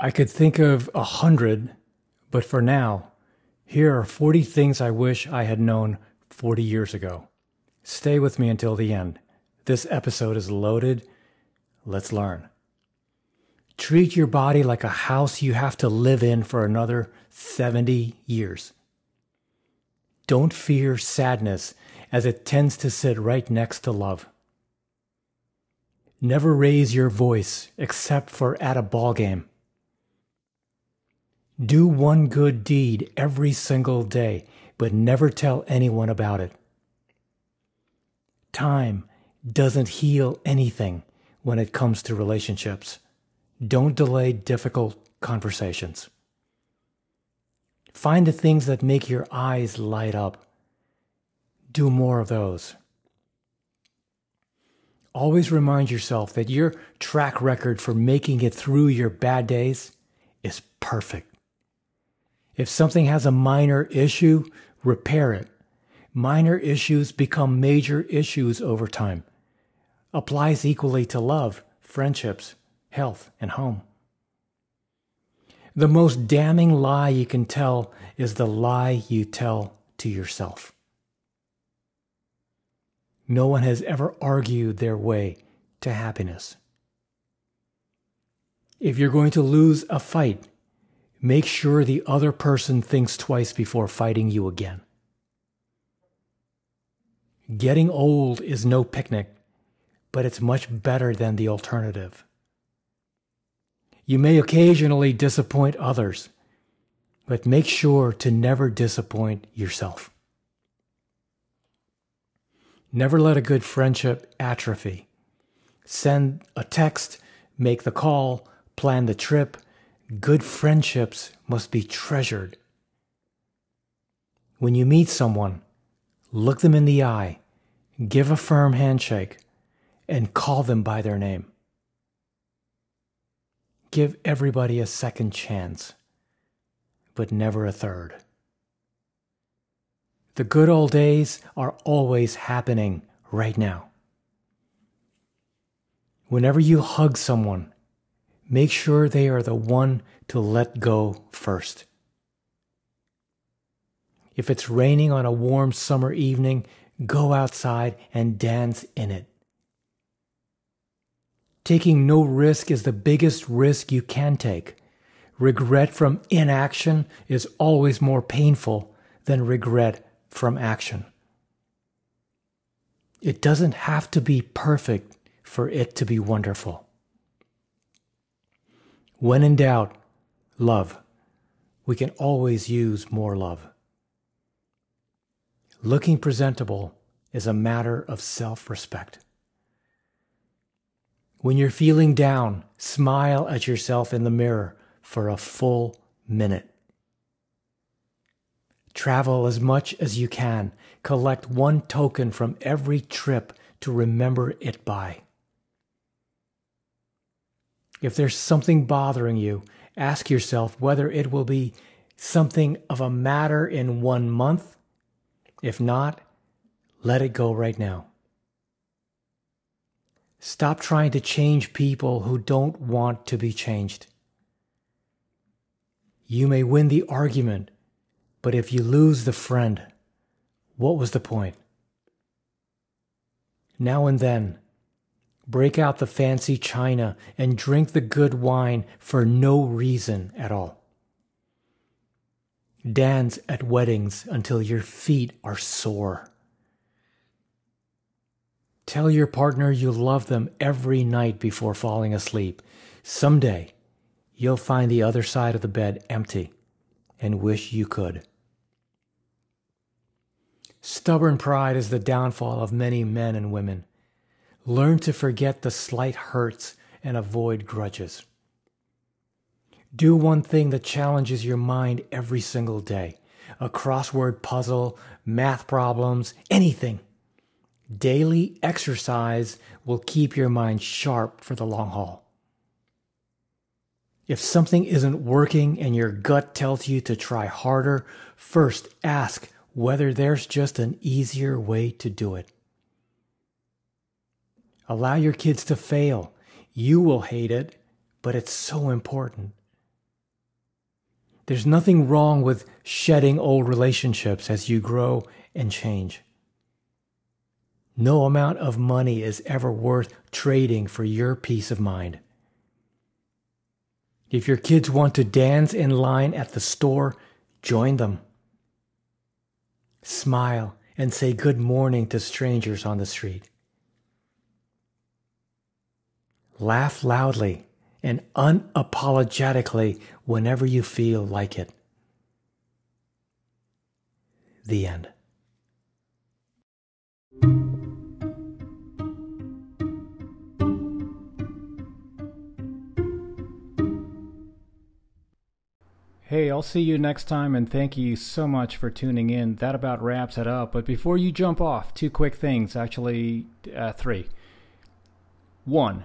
I could think of a hundred, but for now, here are 40 things I wish I had known 40 years ago. Stay with me until the end. This episode is loaded. Let's learn. Treat your body like a house you have to live in for another 70 years. Don't fear sadness as it tends to sit right next to love. Never raise your voice except for at a ball game. Do one good deed every single day, but never tell anyone about it. Time doesn't heal anything when it comes to relationships. Don't delay difficult conversations. Find the things that make your eyes light up. Do more of those. Always remind yourself that your track record for making it through your bad days is perfect. If something has a minor issue, repair it. Minor issues become major issues over time. Applies equally to love, friendships, health, and home. The most damning lie you can tell is the lie you tell to yourself. No one has ever argued their way to happiness. If you're going to lose a fight, make sure the other person thinks twice before fighting you again. Getting old is no picnic, but it's much better than the alternative. You may occasionally disappoint others, but make sure to never disappoint yourself. Never let a good friendship atrophy. Send a text, make the call, plan the trip. Good friendships must be treasured. When you meet someone, look them in the eye, give a firm handshake, and call them by their name. Give everybody a second chance, but never a third. The good old days are always happening right now. Whenever you hug someone, make sure they are the one to let go first. If it's raining on a warm summer evening, go outside and dance in it. Taking no risk is the biggest risk you can take. Regret from inaction is always more painful than regret from action. It doesn't have to be perfect for it to be wonderful. When in doubt, love. We can always use more love. Looking presentable is a matter of self respect. When you're feeling down, smile at yourself in the mirror for a full minute. Travel as much as you can. Collect one token from every trip to remember it by. If there's something bothering you, ask yourself whether it will be something of a matter in one month. If not, let it go right now. Stop trying to change people who don't want to be changed. You may win the argument, but if you lose the friend, what was the point? Now and then, break out the fancy china and drink the good wine for no reason at all. Dance at weddings until your feet are sore. Tell your partner you love them every night before falling asleep. Someday, you'll find the other side of the bed empty and wish you could. Stubborn pride is the downfall of many men and women. Learn to forget the slight hurts and avoid grudges. Do one thing that challenges your mind every single day a crossword puzzle, math problems, anything. Daily exercise will keep your mind sharp for the long haul. If something isn't working and your gut tells you to try harder, first ask whether there's just an easier way to do it. Allow your kids to fail. You will hate it, but it's so important. There's nothing wrong with shedding old relationships as you grow and change. No amount of money is ever worth trading for your peace of mind. If your kids want to dance in line at the store, join them. Smile and say good morning to strangers on the street. Laugh loudly and unapologetically whenever you feel like it. The end. Hey, I'll see you next time and thank you so much for tuning in. That about wraps it up. But before you jump off, two quick things actually, uh, three. One,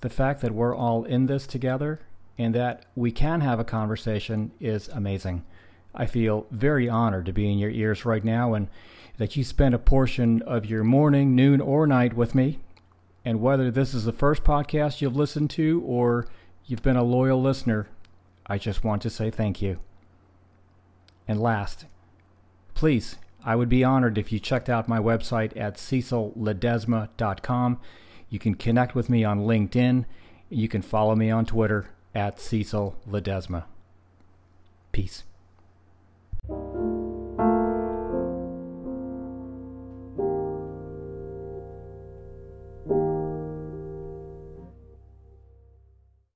The fact that we're all in this together and that we can have a conversation is amazing. I feel very honored to be in your ears right now and that you spend a portion of your morning, noon, or night with me. And whether this is the first podcast you've listened to or you've been a loyal listener, I just want to say thank you. And last, please, I would be honored if you checked out my website at cecilledesma.com. You can connect with me on LinkedIn. You can follow me on Twitter at Cecil Ledesma. Peace.